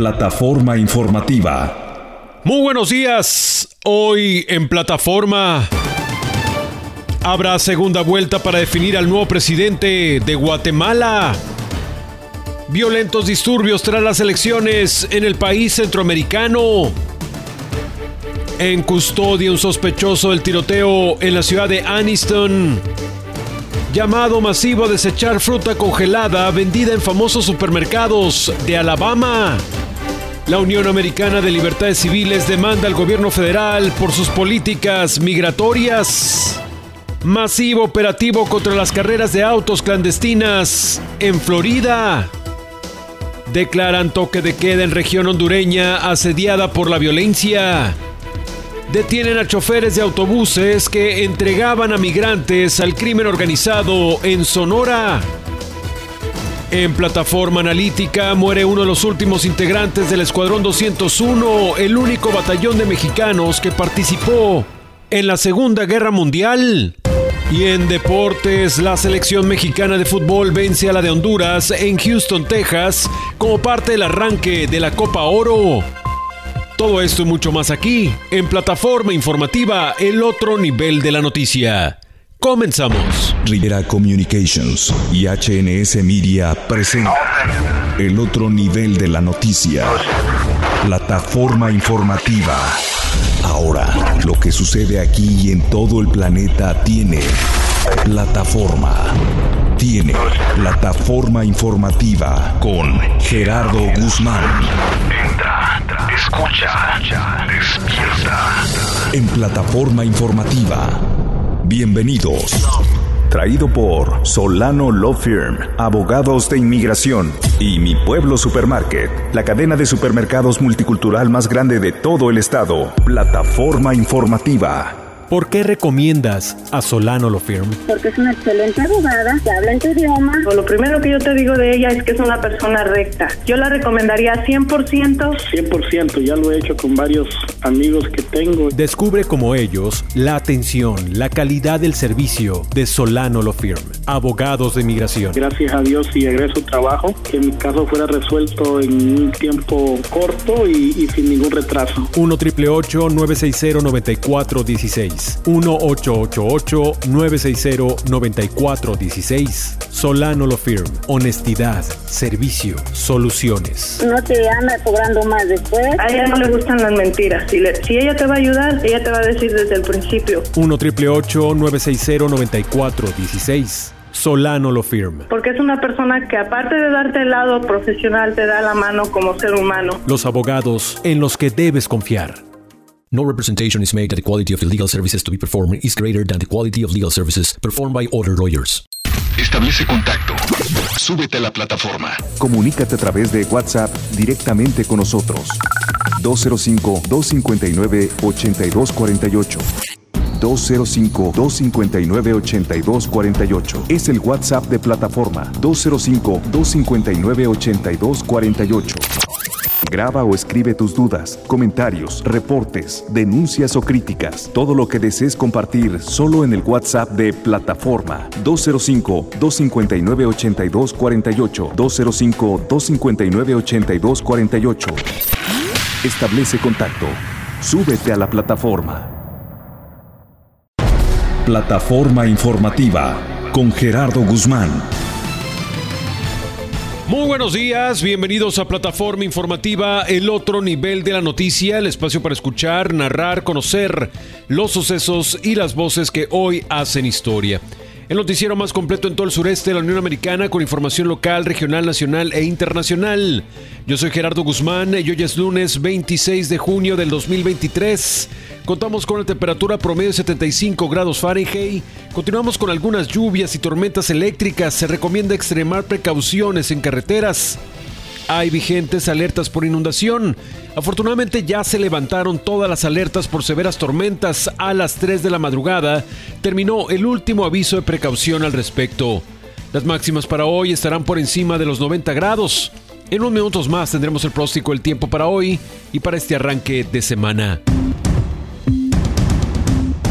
Plataforma informativa. Muy buenos días. Hoy en plataforma habrá segunda vuelta para definir al nuevo presidente de Guatemala. Violentos disturbios tras las elecciones en el país centroamericano. En custodia un sospechoso del tiroteo en la ciudad de Aniston. Llamado masivo a desechar fruta congelada vendida en famosos supermercados de Alabama. La Unión Americana de Libertades Civiles demanda al gobierno federal por sus políticas migratorias. Masivo operativo contra las carreras de autos clandestinas en Florida. Declaran toque de queda en región hondureña asediada por la violencia. Detienen a choferes de autobuses que entregaban a migrantes al crimen organizado en Sonora. En plataforma analítica muere uno de los últimos integrantes del Escuadrón 201, el único batallón de mexicanos que participó en la Segunda Guerra Mundial. Y en deportes, la selección mexicana de fútbol vence a la de Honduras en Houston, Texas, como parte del arranque de la Copa Oro. Todo esto y mucho más aquí, en plataforma informativa El Otro Nivel de la Noticia. Comenzamos. Rivera Communications y HNS Media presenta El Otro Nivel de la Noticia. Plataforma informativa. Ahora, lo que sucede aquí y en todo el planeta tiene plataforma. Tiene plataforma informativa con Gerardo Guzmán. Entra, escucha, despierta. En plataforma informativa. Bienvenidos. Traído por Solano Law Firm, abogados de inmigración y Mi Pueblo Supermarket, la cadena de supermercados multicultural más grande de todo el estado. Plataforma informativa. ¿Por qué recomiendas a Solano Lo Firm? Porque es una excelente abogada, que habla en tu idioma. Lo primero que yo te digo de ella es que es una persona recta. Yo la recomendaría 100%. 100%, ya lo he hecho con varios amigos que tengo. Descubre como ellos la atención, la calidad del servicio de Solano Lo Firm, abogados de inmigración. Gracias a Dios y egreso trabajo, que mi caso fuera resuelto en un tiempo corto y, y sin ningún retraso. 1 888 960 9416 1-888-960-9416. Solano Lo Firm. Honestidad, servicio, soluciones. No te anda cobrando más después. A ella no le gustan las mentiras. Si, le- si ella te va a ayudar, ella te va a decir desde el principio. 1 888 960 9416 Solano Lo Firm. Porque es una persona que aparte de darte el lado profesional, te da la mano como ser humano. Los abogados en los que debes confiar. No representation is made that the quality of the legal services to be performed is greater than the quality of legal services performed by other lawyers. Establece contacto. Súbete a la plataforma. Comunícate a través de WhatsApp directamente con nosotros. 205-259-8248. 205-259-8248. Es el WhatsApp de plataforma. 205-259-8248. Graba o escribe tus dudas, comentarios, reportes, denuncias o críticas. Todo lo que desees compartir solo en el WhatsApp de plataforma 205-259-8248. 205-259-8248. Establece contacto. Súbete a la plataforma. Plataforma informativa con Gerardo Guzmán. Muy buenos días, bienvenidos a Plataforma Informativa, el otro nivel de la noticia, el espacio para escuchar, narrar, conocer los sucesos y las voces que hoy hacen historia. El noticiero más completo en todo el sureste de la Unión Americana con información local, regional, nacional e internacional. Yo soy Gerardo Guzmán y hoy es lunes 26 de junio del 2023. Contamos con una temperatura promedio de 75 grados Fahrenheit. Continuamos con algunas lluvias y tormentas eléctricas. Se recomienda extremar precauciones en carreteras. Hay vigentes alertas por inundación. Afortunadamente ya se levantaron todas las alertas por severas tormentas a las 3 de la madrugada. Terminó el último aviso de precaución al respecto. Las máximas para hoy estarán por encima de los 90 grados. En unos minutos más tendremos el próstico del tiempo para hoy y para este arranque de semana.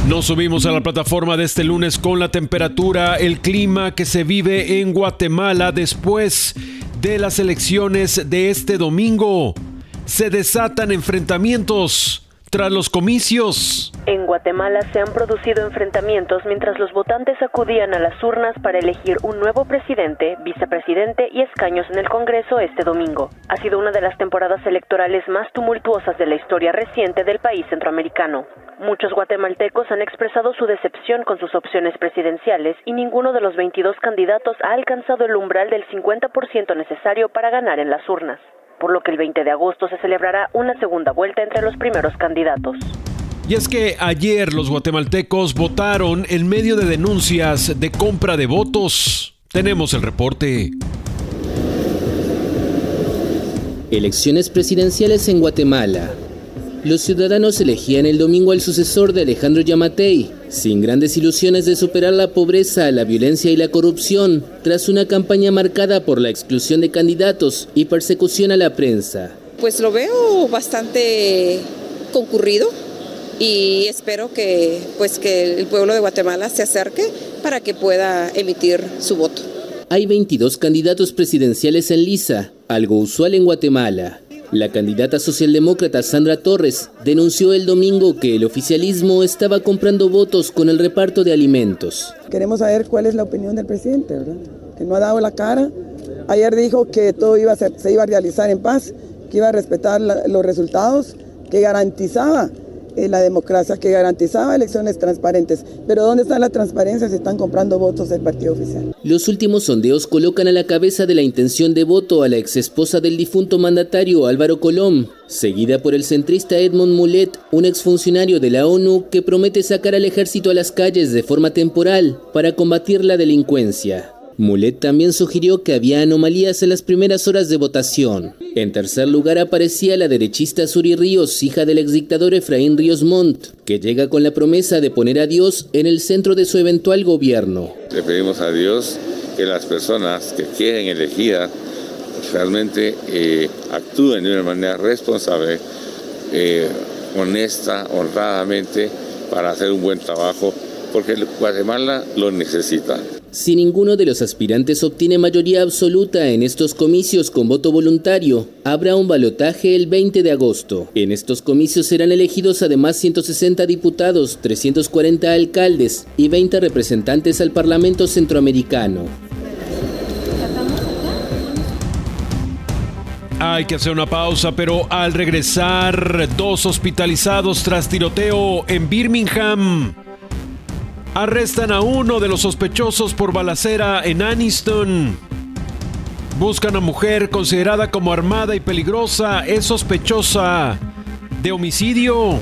Nos subimos a la plataforma de este lunes con la temperatura, el clima que se vive en Guatemala después de las elecciones de este domingo. se desatan enfrentamientos tras los comicios. En Guatemala se han producido enfrentamientos mientras los votantes acudían a las urnas para elegir un nuevo presidente, vicepresidente y escaños en el Congreso este domingo. Ha sido una de las temporadas electorales más tumultuosas de la historia reciente del país centroamericano. Muchos guatemaltecos han expresado su decepción con sus opciones presidenciales y ninguno de los 22 candidatos ha alcanzado el umbral del 50% necesario para ganar en las urnas por lo que el 20 de agosto se celebrará una segunda vuelta entre los primeros candidatos. Y es que ayer los guatemaltecos votaron en medio de denuncias de compra de votos. Tenemos el reporte. Elecciones presidenciales en Guatemala. Los ciudadanos elegían el domingo al sucesor de Alejandro Yamatei, sin grandes ilusiones de superar la pobreza, la violencia y la corrupción, tras una campaña marcada por la exclusión de candidatos y persecución a la prensa. Pues lo veo bastante concurrido y espero que pues que el pueblo de Guatemala se acerque para que pueda emitir su voto. Hay 22 candidatos presidenciales en lisa, algo usual en Guatemala. La candidata socialdemócrata Sandra Torres denunció el domingo que el oficialismo estaba comprando votos con el reparto de alimentos. Queremos saber cuál es la opinión del presidente, ¿verdad? Que no ha dado la cara. Ayer dijo que todo iba a se iba a realizar en paz, que iba a respetar los resultados, que garantizaba eh, la democracia que garantizaba elecciones transparentes. Pero ¿dónde está la transparencia si están comprando votos del partido oficial? Los últimos sondeos colocan a la cabeza de la intención de voto a la exesposa del difunto mandatario Álvaro Colom, seguida por el centrista Edmond Mulet, un exfuncionario de la ONU que promete sacar al ejército a las calles de forma temporal para combatir la delincuencia. Mulet también sugirió que había anomalías en las primeras horas de votación. En tercer lugar aparecía la derechista Suri Ríos, hija del exdictador Efraín Ríos Montt, que llega con la promesa de poner a Dios en el centro de su eventual gobierno. Le pedimos a Dios que las personas que quieren elegir realmente eh, actúen de una manera responsable, eh, honesta, honradamente, para hacer un buen trabajo, porque Guatemala lo necesita. Si ninguno de los aspirantes obtiene mayoría absoluta en estos comicios con voto voluntario, habrá un balotaje el 20 de agosto. En estos comicios serán elegidos además 160 diputados, 340 alcaldes y 20 representantes al Parlamento Centroamericano. Hay que hacer una pausa, pero al regresar, dos hospitalizados tras tiroteo en Birmingham. Arrestan a uno de los sospechosos por balacera en Aniston. Buscan a mujer considerada como armada y peligrosa. Es sospechosa de homicidio.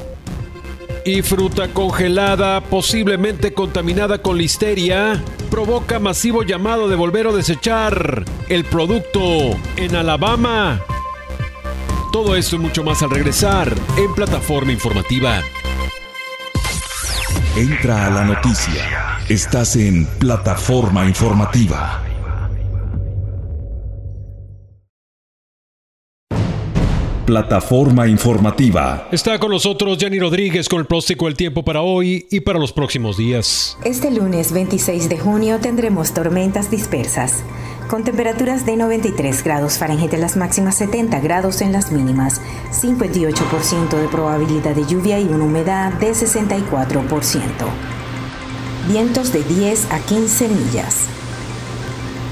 Y fruta congelada, posiblemente contaminada con listeria, provoca masivo llamado de volver o desechar el producto en Alabama. Todo esto y mucho más al regresar en plataforma informativa. Entra a la noticia. Estás en plataforma informativa. Plataforma informativa. Está con nosotros Jenny Rodríguez con el próstico del tiempo para hoy y para los próximos días. Este lunes 26 de junio tendremos tormentas dispersas con temperaturas de 93 grados Fahrenheit en las máximas, 70 grados en las mínimas, 58% de probabilidad de lluvia y una humedad de 64%. Vientos de 10 a 15 millas.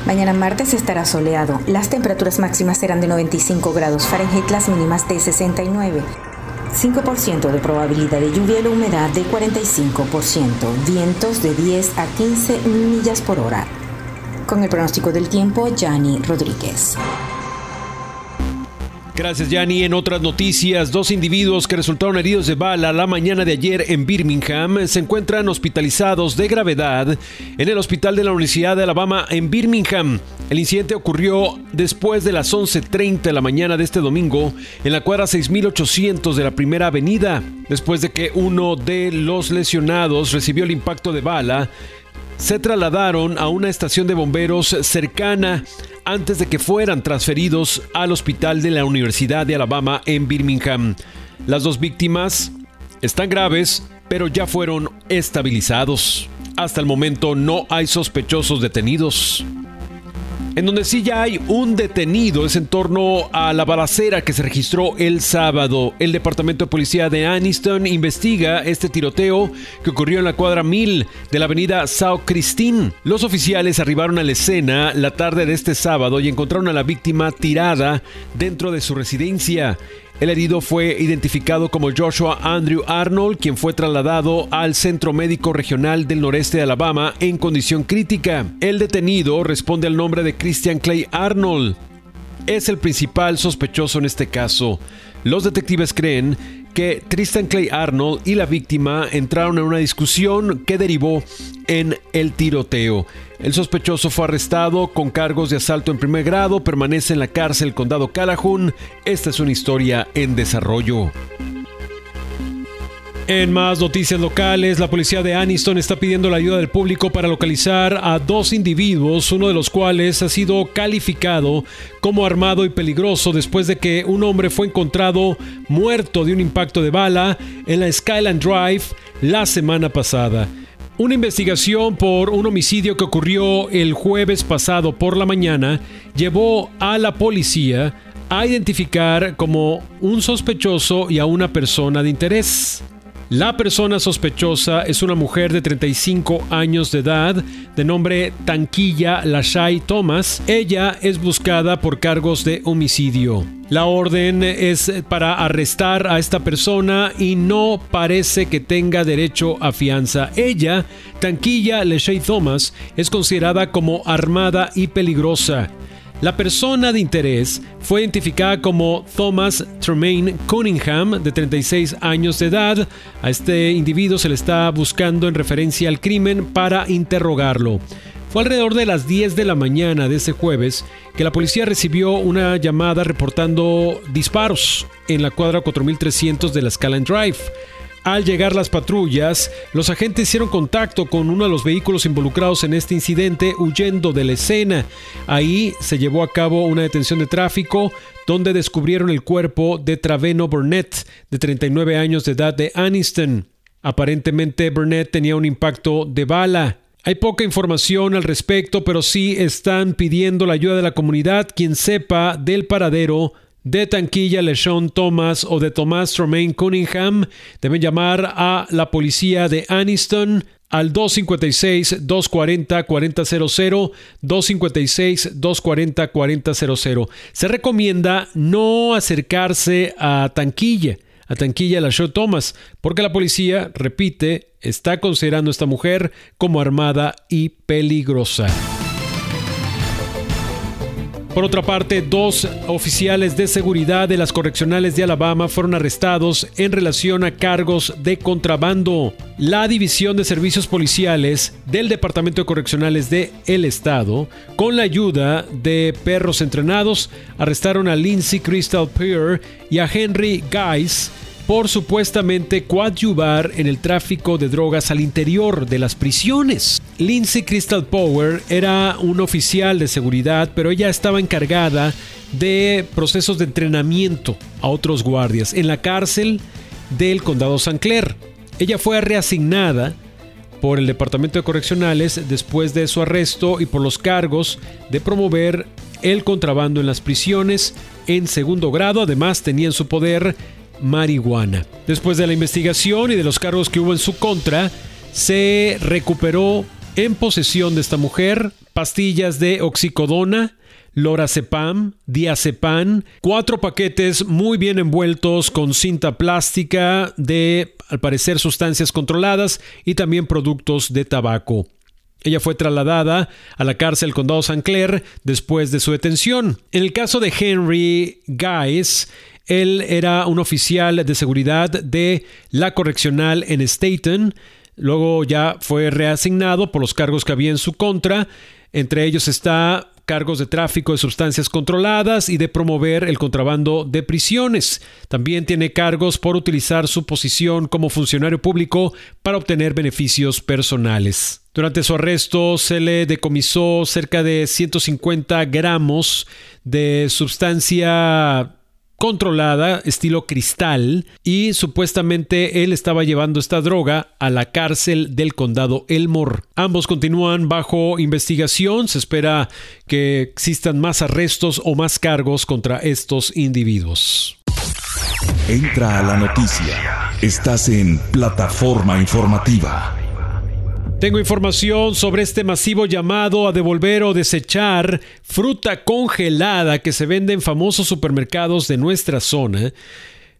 Mañana martes estará soleado. Las temperaturas máximas serán de 95 grados Fahrenheit, las mínimas de 69. 5% de probabilidad de lluvia y la humedad de 45%. Vientos de 10 a 15 millas por hora. Con el pronóstico del tiempo, Yanni Rodríguez. Gracias, Yanni. En otras noticias, dos individuos que resultaron heridos de bala la mañana de ayer en Birmingham se encuentran hospitalizados de gravedad en el hospital de la Universidad de Alabama en Birmingham. El incidente ocurrió después de las 11.30 de la mañana de este domingo en la cuadra 6800 de la Primera Avenida, después de que uno de los lesionados recibió el impacto de bala se trasladaron a una estación de bomberos cercana antes de que fueran transferidos al hospital de la Universidad de Alabama en Birmingham. Las dos víctimas están graves, pero ya fueron estabilizados. Hasta el momento no hay sospechosos detenidos. En donde sí ya hay un detenido es en torno a la balacera que se registró el sábado. El Departamento de Policía de Aniston investiga este tiroteo que ocurrió en la cuadra 1000 de la avenida Sao Cristín. Los oficiales arribaron a la escena la tarde de este sábado y encontraron a la víctima tirada dentro de su residencia. El herido fue identificado como Joshua Andrew Arnold, quien fue trasladado al Centro Médico Regional del Noreste de Alabama en condición crítica. El detenido responde al nombre de Christian Clay Arnold. Es el principal sospechoso en este caso. Los detectives creen que Tristan Clay Arnold y la víctima entraron en una discusión que derivó en el tiroteo. El sospechoso fue arrestado con cargos de asalto en primer grado, permanece en la cárcel condado Calhoun. Esta es una historia en desarrollo. En más noticias locales, la policía de Aniston está pidiendo la ayuda del público para localizar a dos individuos, uno de los cuales ha sido calificado como armado y peligroso después de que un hombre fue encontrado muerto de un impacto de bala en la Skyland Drive la semana pasada. Una investigación por un homicidio que ocurrió el jueves pasado por la mañana llevó a la policía a identificar como un sospechoso y a una persona de interés. La persona sospechosa es una mujer de 35 años de edad, de nombre Tanquilla Lashai Thomas. Ella es buscada por cargos de homicidio. La orden es para arrestar a esta persona y no parece que tenga derecho a fianza. Ella, Tanquilla Lashai Thomas, es considerada como armada y peligrosa. La persona de interés fue identificada como Thomas Tremaine Cunningham, de 36 años de edad. A este individuo se le está buscando en referencia al crimen para interrogarlo. Fue alrededor de las 10 de la mañana de ese jueves que la policía recibió una llamada reportando disparos en la cuadra 4300 de la Skyline Drive. Al llegar las patrullas, los agentes hicieron contacto con uno de los vehículos involucrados en este incidente huyendo de la escena. Ahí se llevó a cabo una detención de tráfico donde descubrieron el cuerpo de Traveno Burnett, de 39 años de edad de Aniston. Aparentemente Burnett tenía un impacto de bala. Hay poca información al respecto, pero sí están pidiendo la ayuda de la comunidad quien sepa del paradero de Tanquilla LeSean Thomas o de Thomas Tremaine Cunningham deben llamar a la policía de Aniston al 256-240-4000, 256-240-4000. Se recomienda no acercarse a Tanquilla, a Tanquilla LeSean Thomas, porque la policía, repite, está considerando a esta mujer como armada y peligrosa. Por otra parte, dos oficiales de seguridad de las correccionales de Alabama fueron arrestados en relación a cargos de contrabando. La División de Servicios Policiales del Departamento de Correccionales de el Estado, con la ayuda de perros entrenados, arrestaron a Lindsay Crystal Peer y a Henry Guys por supuestamente coadyuvar en el tráfico de drogas al interior de las prisiones. Lindsay Crystal Power era un oficial de seguridad, pero ella estaba encargada de procesos de entrenamiento a otros guardias en la cárcel del condado San Clair. Ella fue reasignada por el Departamento de Correccionales después de su arresto y por los cargos de promover el contrabando en las prisiones en segundo grado. Además, tenía en su poder marihuana. Después de la investigación y de los cargos que hubo en su contra, se recuperó en posesión de esta mujer pastillas de oxicodona, lorazepam, diazepam, cuatro paquetes muy bien envueltos con cinta plástica de, al parecer, sustancias controladas y también productos de tabaco. Ella fue trasladada a la cárcel condado San Clair después de su detención. En el caso de Henry Guys, él era un oficial de seguridad de la correccional en Staten. Luego ya fue reasignado por los cargos que había en su contra. Entre ellos está cargos de tráfico de sustancias controladas y de promover el contrabando de prisiones. También tiene cargos por utilizar su posición como funcionario público para obtener beneficios personales. Durante su arresto se le decomisó cerca de 150 gramos de sustancia controlada, estilo cristal, y supuestamente él estaba llevando esta droga a la cárcel del condado Elmore. Ambos continúan bajo investigación, se espera que existan más arrestos o más cargos contra estos individuos. Entra a la noticia. Estás en plataforma informativa. Tengo información sobre este masivo llamado a devolver o desechar fruta congelada que se vende en famosos supermercados de nuestra zona.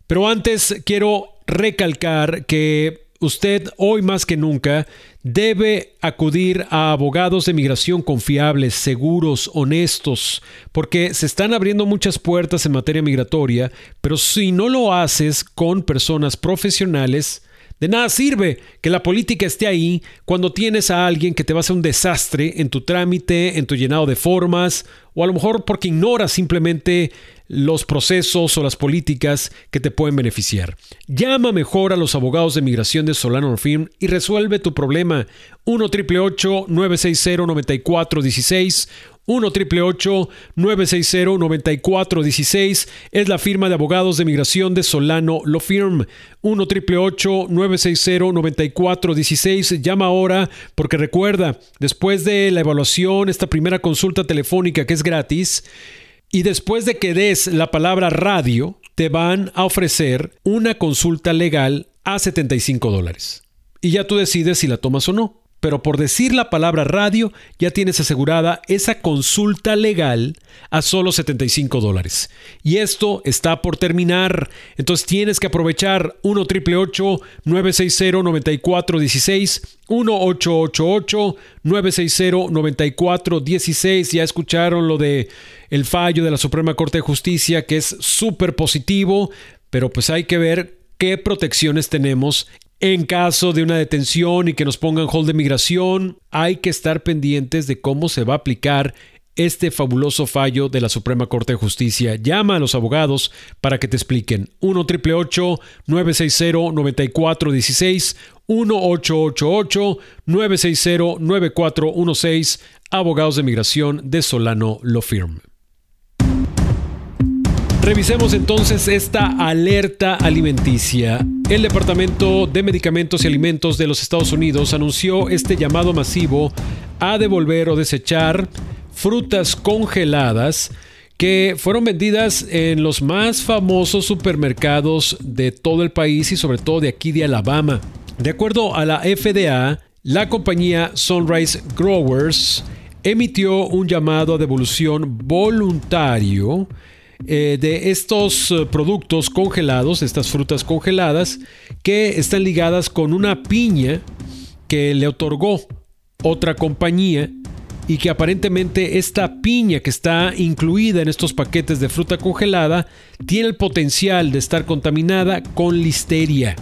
Pero antes quiero recalcar que usted hoy más que nunca debe acudir a abogados de migración confiables, seguros, honestos, porque se están abriendo muchas puertas en materia migratoria, pero si no lo haces con personas profesionales, de nada sirve que la política esté ahí cuando tienes a alguien que te va a hacer un desastre en tu trámite, en tu llenado de formas, o a lo mejor porque ignora simplemente los procesos o las políticas que te pueden beneficiar. Llama mejor a los abogados de migración de Solano Firm y resuelve tu problema. 1 960 9416 1 960 9416 es la firma de abogados de migración de Solano Lo Firm. 1 960 9416 Llama ahora porque recuerda, después de la evaluación, esta primera consulta telefónica que es gratis, y después de que des la palabra radio, te van a ofrecer una consulta legal a 75 dólares. Y ya tú decides si la tomas o no pero por decir la palabra radio ya tienes asegurada esa consulta legal a solo 75 dólares. Y esto está por terminar. Entonces tienes que aprovechar 1 960 9416 1 888 960 9416 Ya escucharon lo de el fallo de la Suprema Corte de Justicia que es súper positivo, pero pues hay que ver qué protecciones tenemos en caso de una detención y que nos pongan hold de migración, hay que estar pendientes de cómo se va a aplicar este fabuloso fallo de la Suprema Corte de Justicia. Llama a los abogados para que te expliquen. 1 960 9416 1 888 960 9416 Abogados de Migración de Solano Lo Firm. Revisemos entonces esta alerta alimenticia. El Departamento de Medicamentos y Alimentos de los Estados Unidos anunció este llamado masivo a devolver o desechar frutas congeladas que fueron vendidas en los más famosos supermercados de todo el país y sobre todo de aquí de Alabama. De acuerdo a la FDA, la compañía Sunrise Growers emitió un llamado a devolución voluntario eh, de estos eh, productos congelados, estas frutas congeladas, que están ligadas con una piña que le otorgó otra compañía y que aparentemente esta piña que está incluida en estos paquetes de fruta congelada tiene el potencial de estar contaminada con listeria.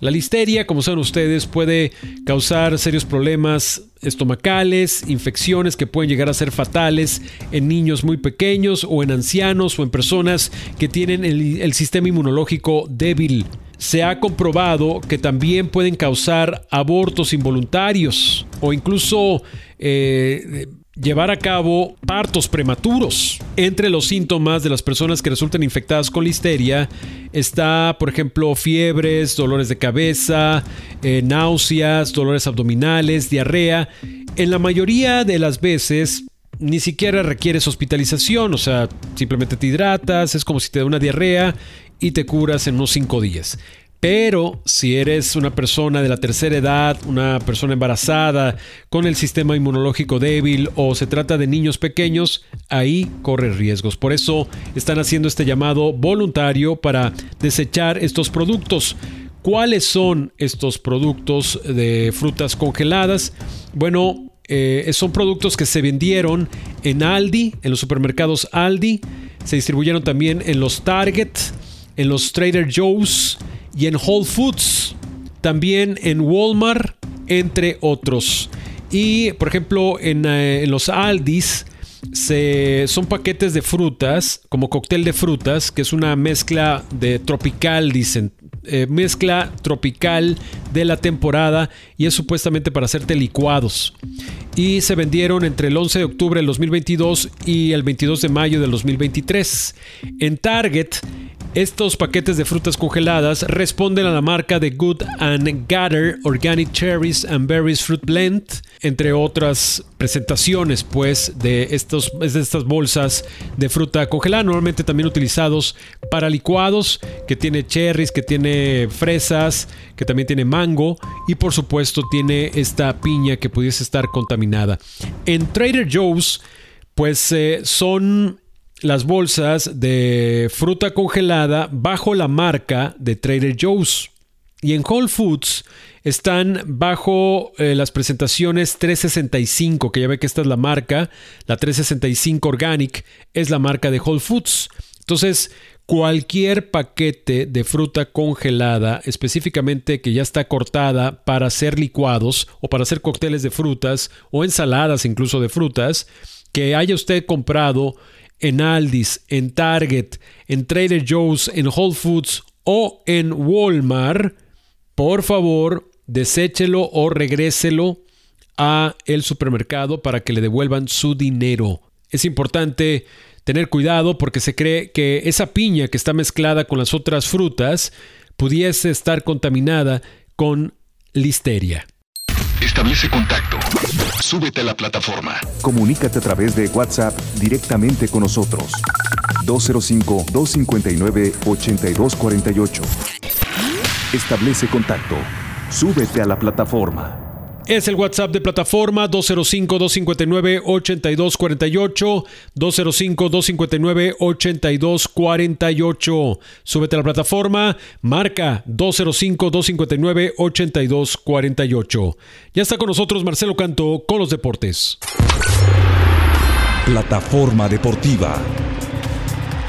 La listeria, como saben ustedes, puede causar serios problemas estomacales, infecciones que pueden llegar a ser fatales en niños muy pequeños o en ancianos o en personas que tienen el, sistema inmunológico débil. Se ha comprobado que también pueden causar abortos involuntarios o incluso eh, llevar a cabo partos prematuros. Entre los síntomas de las personas que resultan infectadas con listeria está, por ejemplo, fiebres, dolores de cabeza, eh, náuseas, dolores abdominales, diarrea. En la mayoría de las veces ni siquiera requieres hospitalización, o sea, simplemente te hidratas, es como si te da una diarrea y te curas en unos 5 días. Pero si eres una persona de la tercera edad, una persona embarazada, con el sistema inmunológico débil o se trata de niños pequeños, ahí corre riesgos. Por eso están haciendo este llamado voluntario para desechar estos productos. ¿Cuáles son estos productos de frutas congeladas? Bueno, eh, son productos que se vendieron en Aldi, en los supermercados Aldi, se distribuyeron también en los Target, en los Trader Joe's, y en Whole Foods, también en Walmart, entre otros. Y por ejemplo, en, eh, los Aldis se, son paquetes de frutas, como cóctel de frutas, que es una mezcla de tropical, dicen. Eh, mezcla tropical de la temporada y es supuestamente para hacerte licuados. Y se vendieron entre el 11 de octubre del 2022 y el 22 de mayo del 2023. En Target Estos paquetes de frutas congeladas responden a la marca de Good and Gather Organic Cherries and Berries Fruit Blend, entre otras presentaciones pues de, estos, de estas bolsas de fruta congelada, normalmente también utilizados para licuados, que tiene cherries, que tiene fresas, que también tiene mango y por supuesto tiene esta piña que pudiese estar contaminada. En Trader Joe's pues eh, son las bolsas de fruta congelada bajo la marca de Trader Joe's. Y en Whole Foods están bajo eh, las presentaciones 365, que ya ve que esta es la marca, la 365 Organic es la marca de Whole Foods. Entonces, cualquier paquete de fruta congelada, específicamente que ya está cortada para hacer licuados o para hacer cócteles de frutas o ensaladas incluso de frutas, que haya usted comprado en Aldis, en Target, en Trader Joe's, en Whole Foods o en Walmart, por favor, deséchelo o regréselo a el supermercado para que le devuelvan su dinero. Es importante tener cuidado porque se cree que esa piña que está mezclada con las otras frutas pudiese estar contaminada con listeria. Establece contacto. Súbete a la plataforma. Comunícate a través de WhatsApp directamente con nosotros. 205-259-8248. Establece contacto. Súbete a la plataforma. Es el WhatsApp de plataforma 205-259-8248. 205-259-8248. Súbete a la plataforma. Marca 205-259-8248. Ya está con nosotros Marcelo Canto con los deportes. Plataforma deportiva.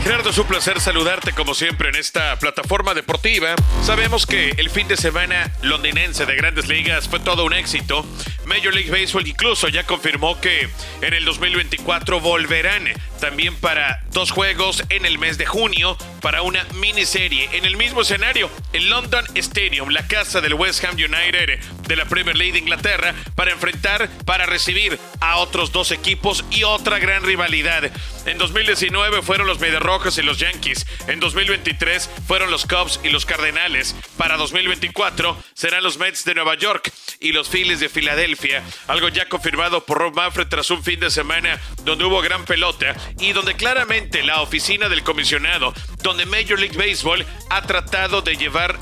Gerardo, es un placer saludarte como siempre en esta plataforma deportiva. Sabemos que el fin de semana londinense de grandes ligas fue todo un éxito. Major League Baseball incluso ya confirmó que en el 2024 volverán también para dos juegos en el mes de junio para una miniserie en el mismo escenario, el London Stadium, la casa del West Ham United de la Premier League de Inglaterra, para enfrentar, para recibir a otros dos equipos y otra gran rivalidad. En 2019 fueron los Medias Rojas y los Yankees. En 2023 fueron los Cubs y los Cardenales. Para 2024 serán los Mets de Nueva York y los Phillies de Filadelfia. Algo ya confirmado por Rob Manfred tras un fin de semana donde hubo gran pelota y donde claramente la oficina del comisionado, donde Major League Baseball ha tratado de llevar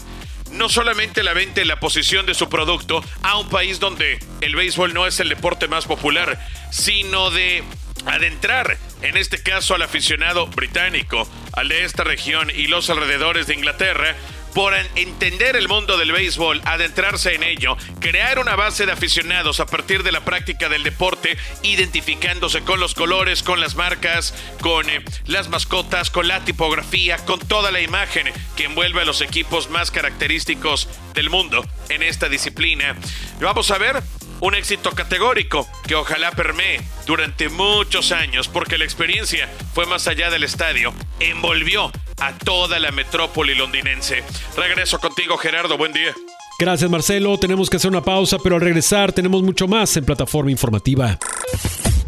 no solamente la venta y la posición de su producto a un país donde el béisbol no es el deporte más popular, sino de adentrar, en este caso al aficionado británico, al de esta región y los alrededores de Inglaterra, por entender el mundo del béisbol, adentrarse en ello, crear una base de aficionados a partir de la práctica del deporte, identificándose con los colores, con las marcas, con eh, las mascotas, con la tipografía, con toda la imagen que envuelve a los equipos más característicos del mundo en esta disciplina. Vamos a ver un éxito categórico que ojalá permee durante muchos años porque la experiencia fue más allá del estadio, envolvió a toda la metrópoli londinense. Regreso contigo Gerardo, buen día. Gracias Marcelo, tenemos que hacer una pausa, pero al regresar tenemos mucho más en plataforma informativa.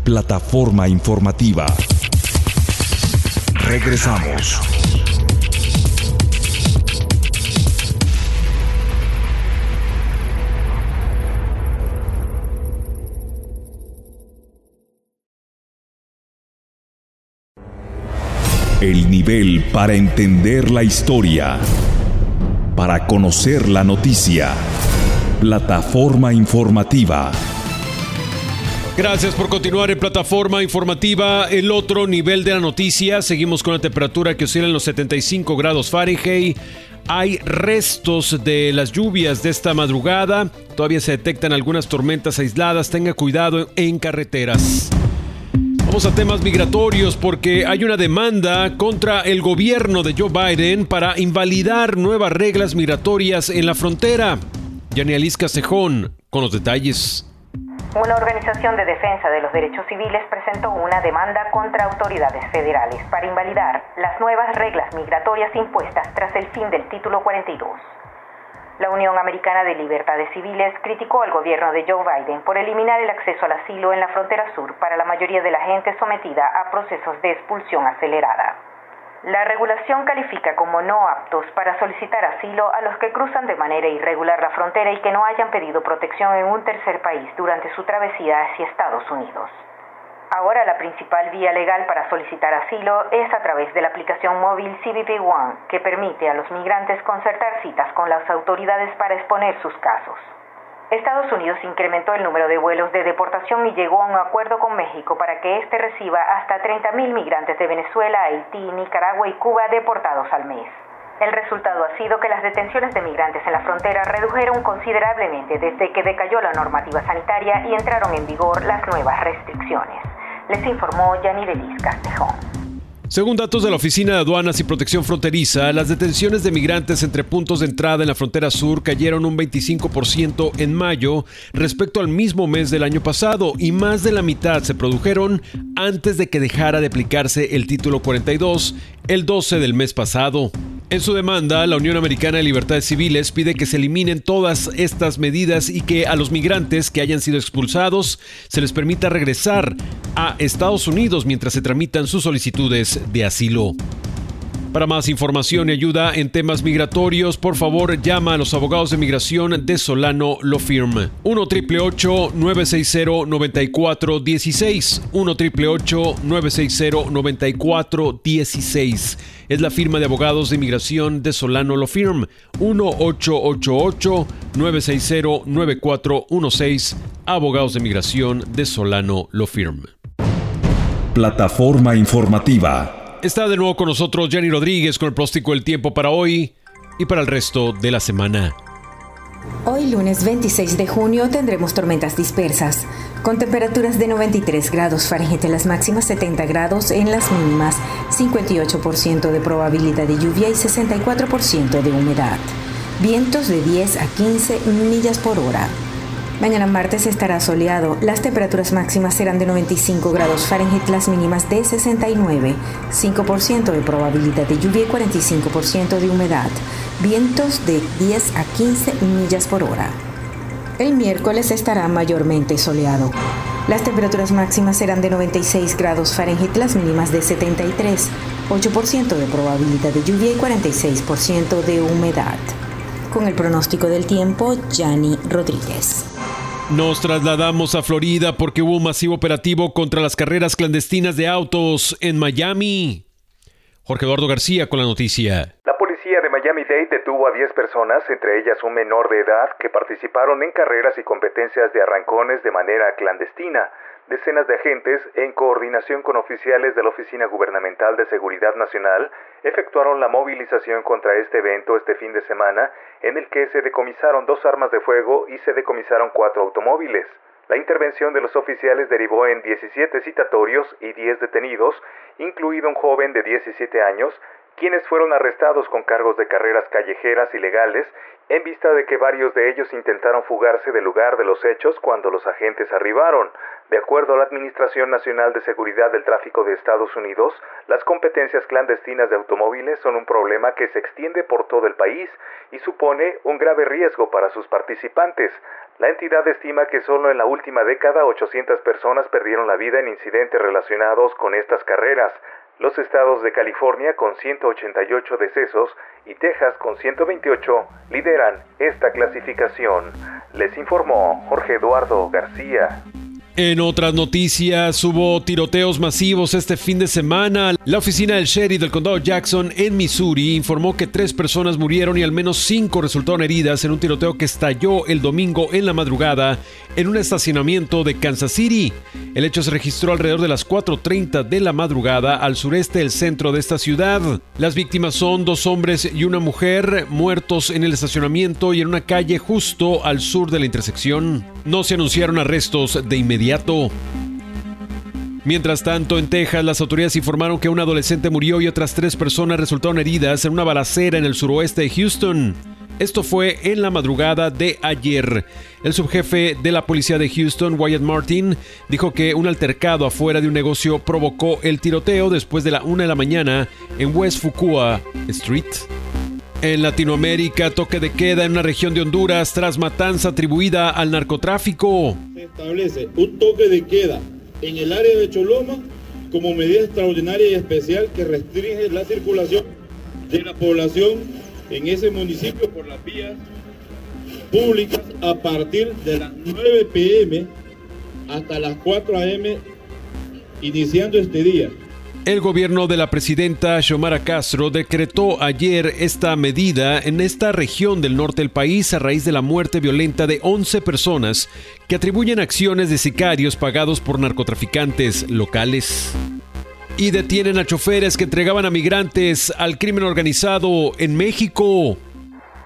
Plataforma informativa. Regresamos. El nivel para entender la historia. Para conocer la noticia. Plataforma informativa. Gracias por continuar en plataforma informativa. El otro nivel de la noticia. Seguimos con la temperatura que oscila en los 75 grados Fahrenheit. Hay restos de las lluvias de esta madrugada. Todavía se detectan algunas tormentas aisladas. Tenga cuidado en carreteras. Vamos a temas migratorios porque hay una demanda contra el gobierno de Joe Biden para invalidar nuevas reglas migratorias en la frontera. Yanialis Castejón con los detalles. Una organización de defensa de los derechos civiles presentó una demanda contra autoridades federales para invalidar las nuevas reglas migratorias impuestas tras el fin del título 42. La Unión Americana de Libertades Civiles criticó al gobierno de Joe Biden por eliminar el acceso al asilo en la frontera sur para la mayoría de la gente sometida a procesos de expulsión acelerada. La regulación califica como no aptos para solicitar asilo a los que cruzan de manera irregular la frontera y que no hayan pedido protección en un tercer país durante su travesía hacia Estados Unidos. Ahora la principal vía legal para solicitar asilo es a través de la aplicación móvil CBP One, que permite a los migrantes concertar citas con las autoridades para exponer sus casos. Estados Unidos incrementó el número de vuelos de deportación y llegó a un acuerdo con México para que éste reciba hasta 30.000 migrantes de Venezuela, Haití, Nicaragua y Cuba deportados al mes. El resultado ha sido que las detenciones de migrantes en la frontera redujeron considerablemente desde que decayó la normativa sanitaria y entraron en vigor las nuevas restricciones. Les informó Yanidelis Castejón. Según datos de la Oficina de Aduanas y Protección Fronteriza, las detenciones de migrantes entre puntos de entrada en la frontera sur cayeron un 25% en mayo respecto al mismo mes del año pasado y más de la mitad se produjeron antes de que dejara de aplicarse el título 42 el 12 del mes pasado. En su demanda, la Unión Americana de Libertades Civiles pide que se eliminen todas estas medidas y que a los migrantes que hayan sido expulsados se les permita regresar a Estados Unidos mientras se tramitan sus solicitudes de asilo. Para más información y ayuda en temas migratorios, por favor llama a los abogados de migración de Solano Lo Firm. 1 960 9416 1 960 9416 Es la firma de abogados de inmigración de Solano Lo Firm. 1-888-960-9416. Abogados de migración de Solano Lo Firm. Plataforma informativa Está de nuevo con nosotros Jenny Rodríguez con el próstico del tiempo para hoy y para el resto de la semana. Hoy lunes 26 de junio tendremos tormentas dispersas, con temperaturas de 93 grados Fahrenheit en las máximas, 70 grados en las mínimas, 58% de probabilidad de lluvia y 64% de humedad. Vientos de 10 a 15 millas por hora. Mañana martes estará soleado. Las temperaturas máximas serán de 95 grados Fahrenheit, las mínimas de 69, 5% de probabilidad de lluvia y 45% de humedad. Vientos de 10 a 15 millas por hora. El miércoles estará mayormente soleado. Las temperaturas máximas serán de 96 grados Fahrenheit, las mínimas de 73, 8% de probabilidad de lluvia y 46% de humedad. Con el pronóstico del tiempo, Yanni Rodríguez. Nos trasladamos a Florida porque hubo un masivo operativo contra las carreras clandestinas de autos en Miami. Jorge Eduardo García con la noticia. La policía de Miami-Dade detuvo a 10 personas, entre ellas un menor de edad, que participaron en carreras y competencias de arrancones de manera clandestina. Decenas de agentes, en coordinación con oficiales de la Oficina Gubernamental de Seguridad Nacional, efectuaron la movilización contra este evento este fin de semana, en el que se decomisaron dos armas de fuego y se decomisaron cuatro automóviles. La intervención de los oficiales derivó en 17 citatorios y 10 detenidos, incluido un joven de 17 años, quienes fueron arrestados con cargos de carreras callejeras ilegales en vista de que varios de ellos intentaron fugarse del lugar de los hechos cuando los agentes arribaron. De acuerdo a la Administración Nacional de Seguridad del Tráfico de Estados Unidos, las competencias clandestinas de automóviles son un problema que se extiende por todo el país y supone un grave riesgo para sus participantes. La entidad estima que solo en la última década 800 personas perdieron la vida en incidentes relacionados con estas carreras. Los estados de California con 188 decesos y Texas con 128 lideran esta clasificación. Les informó Jorge Eduardo García. En otras noticias, hubo tiroteos masivos este fin de semana. La oficina del sheriff del condado Jackson en Missouri informó que tres personas murieron y al menos cinco resultaron heridas en un tiroteo que estalló el domingo en la madrugada en un estacionamiento de Kansas City. El hecho se registró alrededor de las 4.30 de la madrugada al sureste del centro de esta ciudad. Las víctimas son dos hombres y una mujer muertos en el estacionamiento y en una calle justo al sur de la intersección. No se anunciaron arrestos de inmediato Mientras tanto, en Texas, las autoridades informaron que un adolescente murió y otras tres personas resultaron heridas en una balacera en el suroeste de Houston. Esto fue en la madrugada de ayer. El subjefe de la policía de Houston, Wyatt Martin, dijo que un altercado afuera de un negocio provocó el tiroteo después de la una de la mañana en West Fukua Street. En Latinoamérica, toque de queda en una región de Honduras tras matanza atribuida al narcotráfico. Establece un toque de queda en el área de Choloma como medida extraordinaria y especial que restringe la circulación de la población en ese municipio por las vías públicas a partir de las 9 pm hasta las 4 am iniciando este día. El gobierno de la presidenta Xiomara Castro decretó ayer esta medida en esta región del norte del país a raíz de la muerte violenta de 11 personas que atribuyen acciones de sicarios pagados por narcotraficantes locales. Y detienen a choferes que entregaban a migrantes al crimen organizado en México.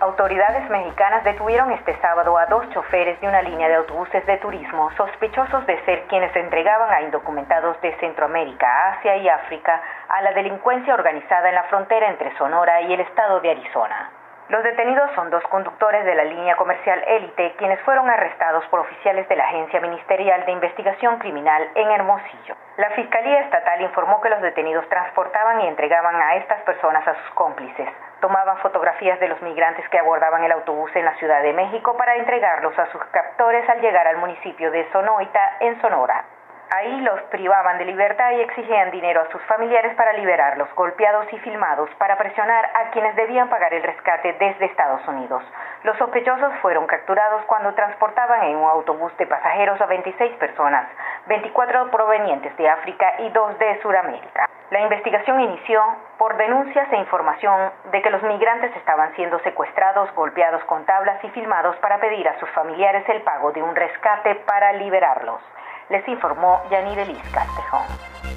Autoridades mexicanas detuvieron este sábado a dos choferes de una línea de autobuses de turismo sospechosos de ser quienes entregaban a indocumentados de Centroamérica, Asia y África a la delincuencia organizada en la frontera entre Sonora y el estado de Arizona. Los detenidos son dos conductores de la línea comercial Élite, quienes fueron arrestados por oficiales de la Agencia Ministerial de Investigación Criminal en Hermosillo. La Fiscalía Estatal informó que los detenidos transportaban y entregaban a estas personas a sus cómplices. Tomaban fotografías de los migrantes que abordaban el autobús en la Ciudad de México para entregarlos a sus captores al llegar al municipio de Sonoita, en Sonora. Ahí los privaban de libertad y exigían dinero a sus familiares para liberarlos, golpeados y filmados, para presionar a quienes debían pagar el rescate desde Estados Unidos. Los sospechosos fueron capturados cuando transportaban en un autobús de pasajeros a 26 personas, 24 provenientes de África y 2 de Sudamérica. La investigación inició por denuncias e información de que los migrantes estaban siendo secuestrados, golpeados con tablas y filmados para pedir a sus familiares el pago de un rescate para liberarlos les informó Yanire Liz Castejón.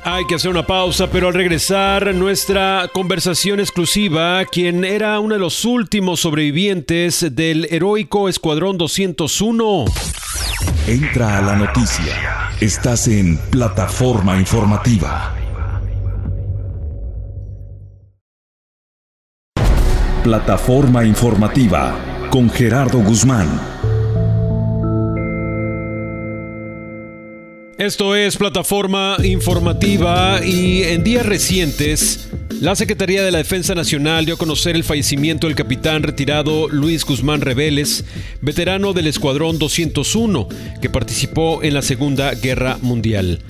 Hay que hacer una pausa, pero al regresar nuestra conversación exclusiva, quien era uno de los últimos sobrevivientes del heroico Escuadrón 201. Entra a la noticia. Estás en plataforma informativa. Plataforma informativa con Gerardo Guzmán. Esto es plataforma informativa y en días recientes la Secretaría de la Defensa Nacional dio a conocer el fallecimiento del capitán retirado Luis Guzmán Reveles, veterano del Escuadrón 201, que participó en la Segunda Guerra Mundial.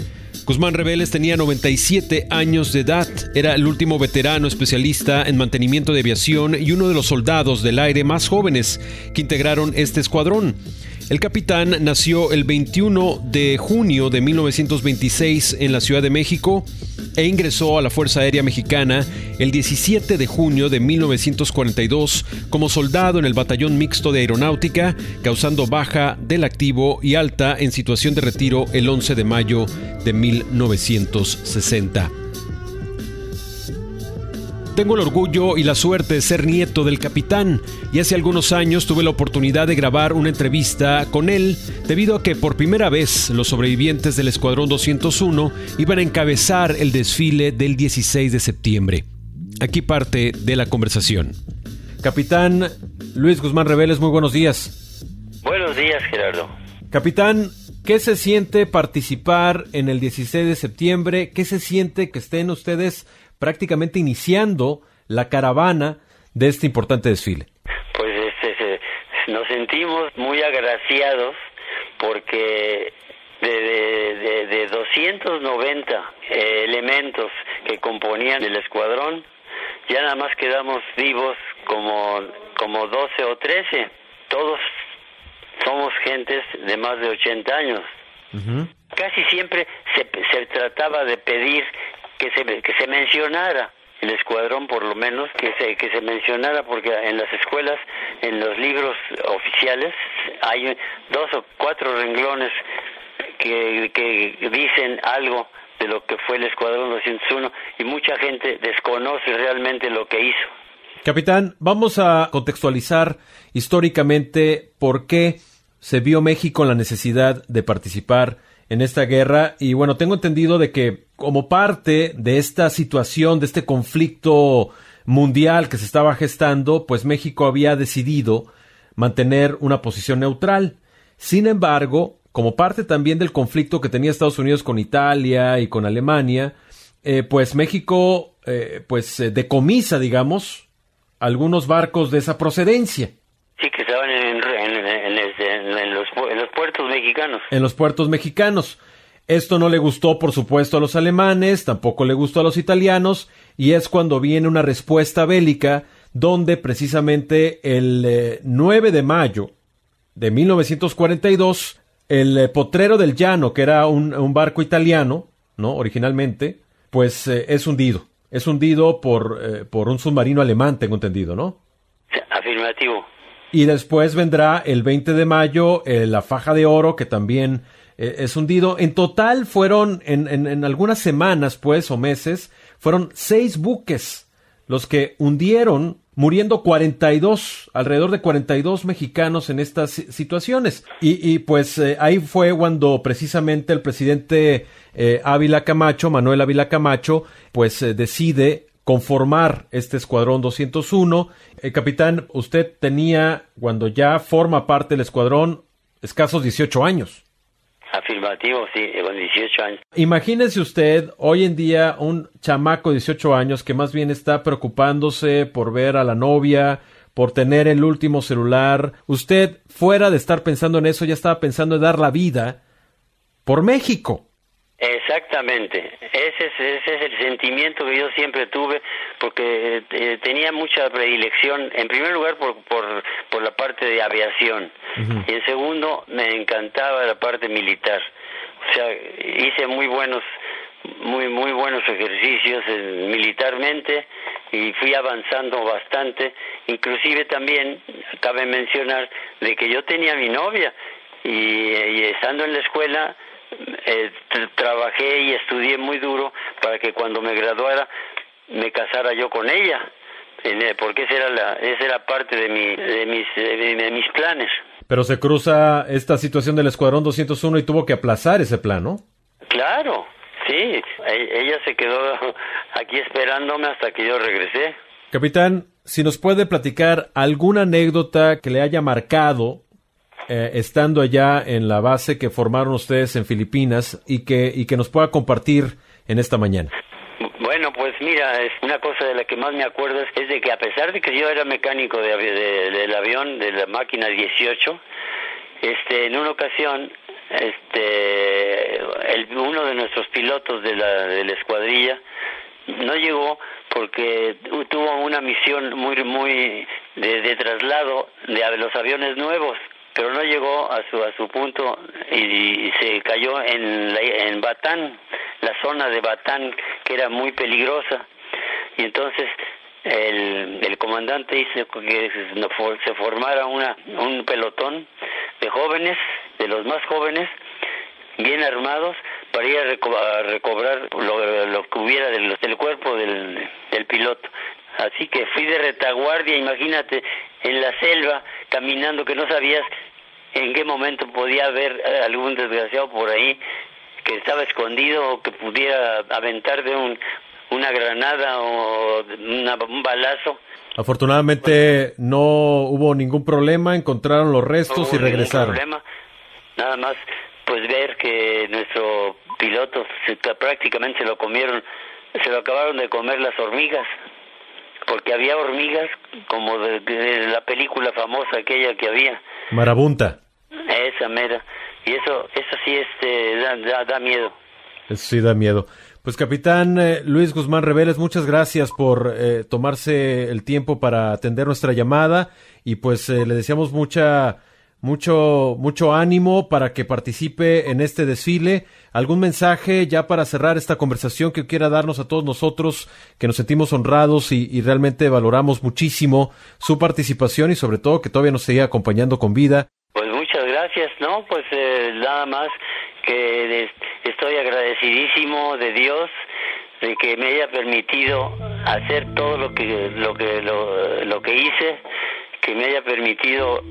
Guzmán Reveles tenía 97 años de edad, era el último veterano especialista en mantenimiento de aviación y uno de los soldados del aire más jóvenes que integraron este escuadrón. El capitán nació el 21 de junio de 1926 en la Ciudad de México e ingresó a la Fuerza Aérea Mexicana el 17 de junio de 1942 como soldado en el Batallón Mixto de Aeronáutica, causando baja del activo y alta en situación de retiro el 11 de mayo de 1960. Tengo el orgullo y la suerte de ser nieto del capitán y hace algunos años tuve la oportunidad de grabar una entrevista con él debido a que por primera vez los sobrevivientes del Escuadrón 201 iban a encabezar el desfile del 16 de septiembre. Aquí parte de la conversación. Capitán Luis Guzmán Reveles, muy buenos días. Buenos días, Gerardo. Capitán, ¿qué se siente participar en el 16 de septiembre? ¿Qué se siente que estén ustedes prácticamente iniciando la caravana de este importante desfile. Pues este, nos sentimos muy agraciados porque de, de, 290 eh, elementos que componían el escuadrón, ya nada más quedamos vivos como, como 12 o 13. Todos somos gentes de más de 80 años. Casi siempre se, se trataba de pedir que se, que se mencionara el escuadrón por lo menos que se que se mencionara porque en las escuelas en los libros oficiales hay dos o cuatro renglones que, que dicen algo de lo que fue el escuadrón 201 y mucha gente desconoce realmente lo que hizo. Capitán, vamos a contextualizar históricamente por qué se vio México en la necesidad de participar en esta guerra y bueno, tengo entendido de que como parte de esta situación, de este conflicto mundial que se estaba gestando, pues México había decidido mantener una posición neutral. Sin embargo, como parte también del conflicto que tenía Estados Unidos con Italia y con Alemania, eh, pues México eh, pues eh, decomisa, digamos, algunos barcos de esa procedencia. Sí, que estaban en, mexicanos. En los puertos mexicanos. Esto no le gustó, por supuesto, a los alemanes, tampoco le gustó a los italianos, y es cuando viene una respuesta bélica donde precisamente el 9 de mayo de 1942, el potrero del llano, que era un, barco italiano, ¿no? Originalmente, pues es hundido. Es hundido por, por un submarino alemán, tengo entendido, ¿no? Afirmativo. Y después vendrá el 20 de mayo la faja de oro, que también eh, es hundido. En total fueron, en, en, algunas semanas, pues, o meses, fueron seis buques los que hundieron, muriendo 42, alrededor de 42 mexicanos en estas situaciones. Y, y pues eh, ahí fue cuando precisamente el presidente eh, Ávila Camacho, Manuel Ávila Camacho, pues decide conformar este escuadrón 201. capitán, usted tenía, cuando ya forma parte del escuadrón, escasos 18 años. Afirmativo, sí, con 18 años. Imagínese usted hoy en día un chamaco de 18 años que más bien está preocupándose por ver a la novia, por tener el último celular. Usted, fuera de estar pensando en eso, ya estaba pensando en dar la vida por México. Exactamente, ese es, ese es el sentimiento que yo siempre tuve, porque eh, tenía mucha predilección, en primer lugar por, por, por la parte de aviación, y en segundo me encantaba la parte militar, o sea, hice muy buenos, muy, muy buenos ejercicios eh, militarmente y fui avanzando bastante, inclusive también cabe mencionar de que yo tenía mi novia y, y estando en la escuela, eh, trabajé y estudié muy duro para que cuando me graduara me casara yo con ella, porque esa era, la, esa era parte de, mi, de, mis, de mis planes. Pero se cruza esta situación del Escuadrón 201 y tuvo que aplazar ese plan, ¿no? Claro, sí. E, ella se quedó aquí esperándome hasta que yo regresé. Capitán, si nos puede platicar alguna anécdota que le haya marcado eh, estando allá en la base que formaron ustedes en Filipinas y que, y que nos pueda compartir en esta mañana. Bueno, pues mira, es una cosa de la que más me acuerdo es de que a pesar de que yo era mecánico de, del avión, de la máquina 18, este, en una ocasión, este, el, uno de nuestros pilotos de la, de la escuadrilla no llegó porque tuvo una misión muy, muy de, de traslado de los aviones nuevos pero no llegó a su a su punto y, se cayó en la, en Batán, la zona de Batán que era muy peligrosa y entonces el, el comandante hizo que se formara una un pelotón de jóvenes, de los más jóvenes, bien armados para ir a, recobrar lo, lo, que hubiera del, del cuerpo del, del piloto. Así que fui de retaguardia, imagínate, en la selva, caminando, que no sabías en qué momento podía haber eh, algún desgraciado por ahí que estaba escondido o que pudiera aventar de un, una granada o un balazo. Afortunadamente no hubo ningún problema, encontraron los restos y regresaron. Problema. Nada más pues ver que nuestro piloto prácticamente se lo comieron, se lo acabaron de comer las hormigas porque había hormigas como de, la película famosa aquella que había. Marabunta. Esa mera. Y eso, eso sí este, da, da, miedo. Eso sí da miedo. Pues capitán eh, Luis Guzmán Reveles, muchas gracias por eh, tomarse el tiempo para atender nuestra llamada y pues eh, le deseamos mucha mucho, mucho ánimo para que participe en este desfile. ¿Algún mensaje ya para cerrar esta conversación que quiera darnos a todos nosotros que nos sentimos honrados y, realmente valoramos muchísimo su participación y sobre todo que todavía nos siga acompañando con vida? Gracias, ¿no? Pues eh, nada más que estoy agradecidísimo de Dios de que me haya permitido hacer todo lo que lo que lo, lo que hice, que me haya permitido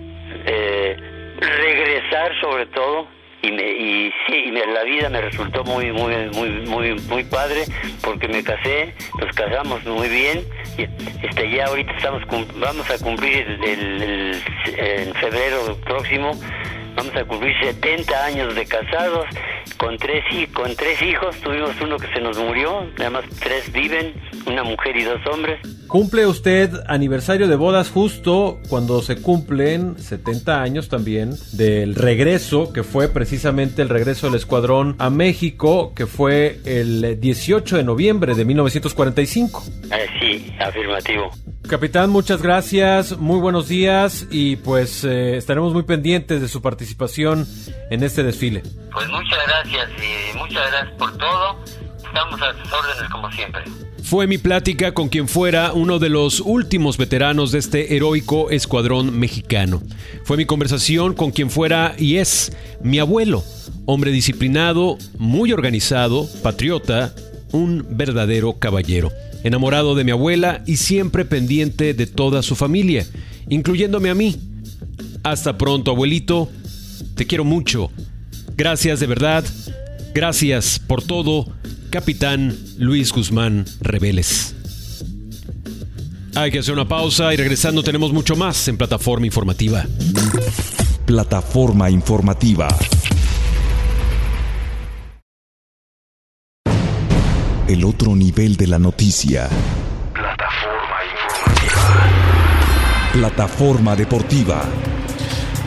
eh, regresar sobre todo y, me, y sí, la vida me resultó muy, muy, muy, muy, muy padre porque me casé, nos casamos muy bien y este, ya ahorita estamos vamos a cumplir el, en febrero próximo vamos a cumplir 70 años de casados con tres, con tres hijos, tuvimos uno que se nos murió, además tres viven, una mujer y dos hombres. Cumple usted aniversario de bodas justo cuando se cumplen 70 años también del regreso, que fue precisamente el regreso del escuadrón a México, que fue el 18 de noviembre de 1945. Eh, sí, afirmativo. Capitán, muchas gracias, muy buenos días y pues eh, estaremos muy pendientes de su participación en este desfile. Pues muchas gracias y muchas gracias por todo. Estamos a sus órdenes como siempre. Fue mi plática con quien fuera uno de los últimos veteranos de este heroico escuadrón mexicano. Fue mi conversación con quien fuera y es mi abuelo, hombre disciplinado, muy organizado, patriota, un verdadero caballero enamorado de mi abuela y siempre pendiente de toda su familia, incluyéndome a mí. Hasta pronto, abuelito. Te quiero mucho. Gracias de verdad. Gracias por todo, capitán Luis Guzmán Reveles. Hay que hacer una pausa y regresando tenemos mucho más en plataforma informativa. Plataforma informativa. El otro nivel de la noticia. Plataforma informativa. Plataforma deportiva.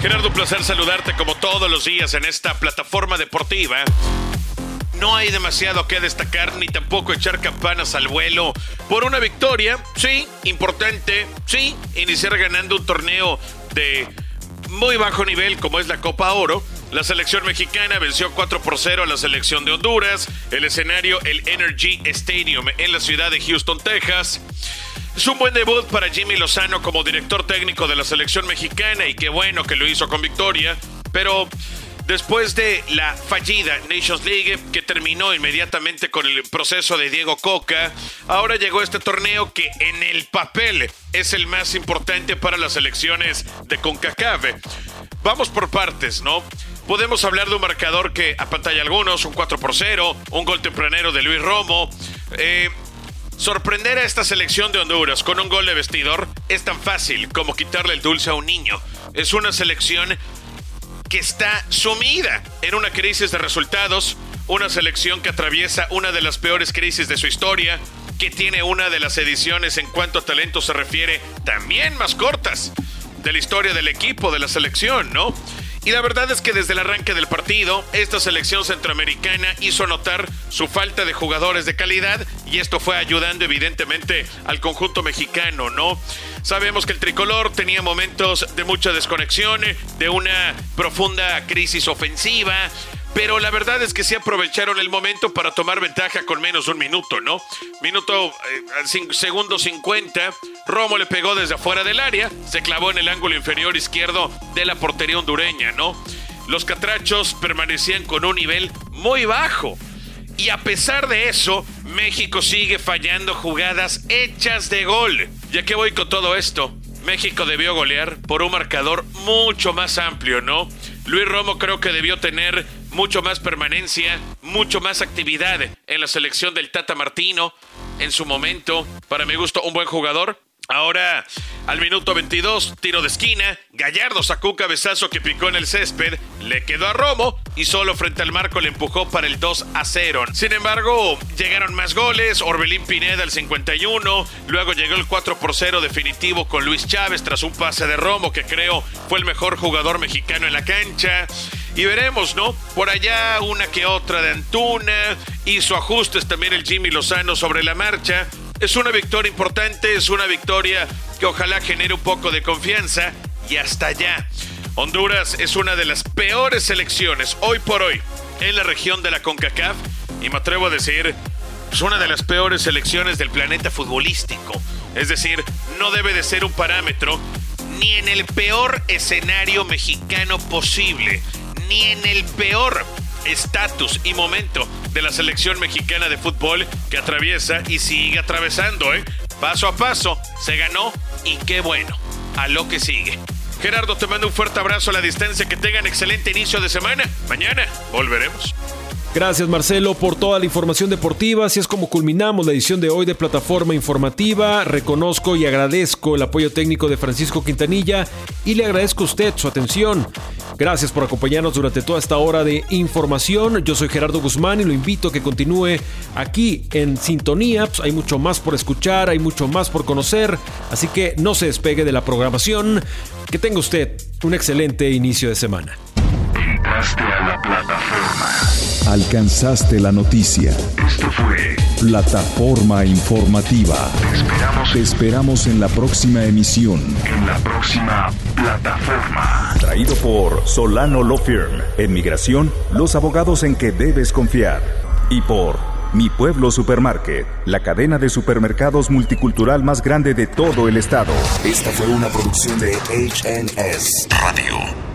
Gerardo, un placer saludarte como todos los días en esta plataforma deportiva. No hay demasiado que destacar ni tampoco echar campanas al vuelo por una victoria, sí, importante, sí, iniciar ganando un torneo de muy bajo nivel como es la Copa Oro la selección mexicana venció 4 por 0 a la selección de Honduras. El escenario, el Energy Stadium en la ciudad de Houston, Texas. Es un buen debut para Jimmy Lozano como director técnico de la selección mexicana y qué bueno que lo hizo con victoria. Pero después de la fallida Nations League que terminó inmediatamente con el proceso de Diego Coca, ahora llegó este torneo que en el papel es el más importante para las selecciones de CONCACAF. Vamos por partes, ¿no? Podemos hablar de un marcador que a pantalla algunos, un 4 por 0, un gol tempranero de Luis Romo. Eh, sorprender a esta selección de Honduras con un gol de vestidor es tan fácil como quitarle el dulce a un niño. Es una selección que está sumida en una crisis de resultados, una selección que atraviesa una de las peores crisis de su historia, que tiene una de las ediciones en cuanto a talento se refiere también más cortas de la historia del equipo, de la selección, ¿no? Y la verdad es que desde el arranque del partido, esta selección centroamericana hizo notar su falta de jugadores de calidad y esto fue ayudando evidentemente al conjunto mexicano, ¿no? Sabemos que el tricolor tenía momentos de mucha desconexión, de una profunda crisis ofensiva, pero la verdad es que sí aprovecharon el momento para tomar ventaja con menos un minuto, ¿no? Minuto, eh, segundo 50, Romo le pegó desde afuera del área, se clavó en el ángulo inferior izquierdo de la portería hondureña, ¿no? Los catrachos permanecían con un nivel muy bajo. Y a pesar de eso, México sigue fallando jugadas hechas de gol. Ya que voy con todo esto, México debió golear por un marcador mucho más amplio, ¿no? Luis Romo creo que debió tener mucho más permanencia, mucho más actividad en la selección del Tata Martino. En su momento, para mi gusto, un buen jugador. Ahora, al minuto 22, tiro de esquina, Gallardo sacó un cabezazo que picó en el césped, le quedó a Romo y solo frente al marco le empujó para el 2 a 0. Sin embargo, llegaron más goles, Orbelín Pineda al 51, luego llegó el 4 por 0 definitivo con Luis Chávez tras un pase de Romo que creo fue el mejor jugador mexicano en la cancha. Y veremos, ¿no? Por allá una que otra de Antuna, hizo ajustes también el Jimmy Lozano sobre la marcha. Es una victoria importante, es una victoria que ojalá genere un poco de confianza y hasta allá. Honduras es una de las peores selecciones hoy por hoy en la región de la CONCACAF y me atrevo a decir, es una de las peores selecciones del planeta futbolístico. Es decir, no debe de ser un parámetro ni en el peor escenario mexicano posible ni en el peor estatus y momento de la selección mexicana de fútbol que atraviesa y sigue atravesando, ¿eh? Paso a paso, se ganó y qué bueno, a lo que sigue. Gerardo, te mando un fuerte abrazo a la distancia, que tengan excelente inicio de semana. Mañana volveremos. Gracias Marcelo por toda la información deportiva. Así es como culminamos la edición de hoy de Plataforma Informativa. Reconozco y agradezco el apoyo técnico de Francisco Quintanilla y le agradezco a usted su atención. Gracias por acompañarnos durante toda esta hora de información. Yo soy Gerardo Guzmán y lo invito a que continúe aquí en sintonía. Pues hay mucho más por escuchar, hay mucho más por conocer, así que no se despegue de la programación. Que tenga usted un excelente inicio de semana. Entraste a la plataforma. Alcanzaste la noticia. Esto fue Plataforma informativa. Te esperamos. Te esperamos en la próxima emisión. en la próxima plataforma. Traído por Solano Law Firm. En migración, los abogados en que debes confiar. Y por Mi Pueblo Supermarket, la cadena de supermercados multicultural más grande de todo el estado. Esta fue una producción de HNS Radio.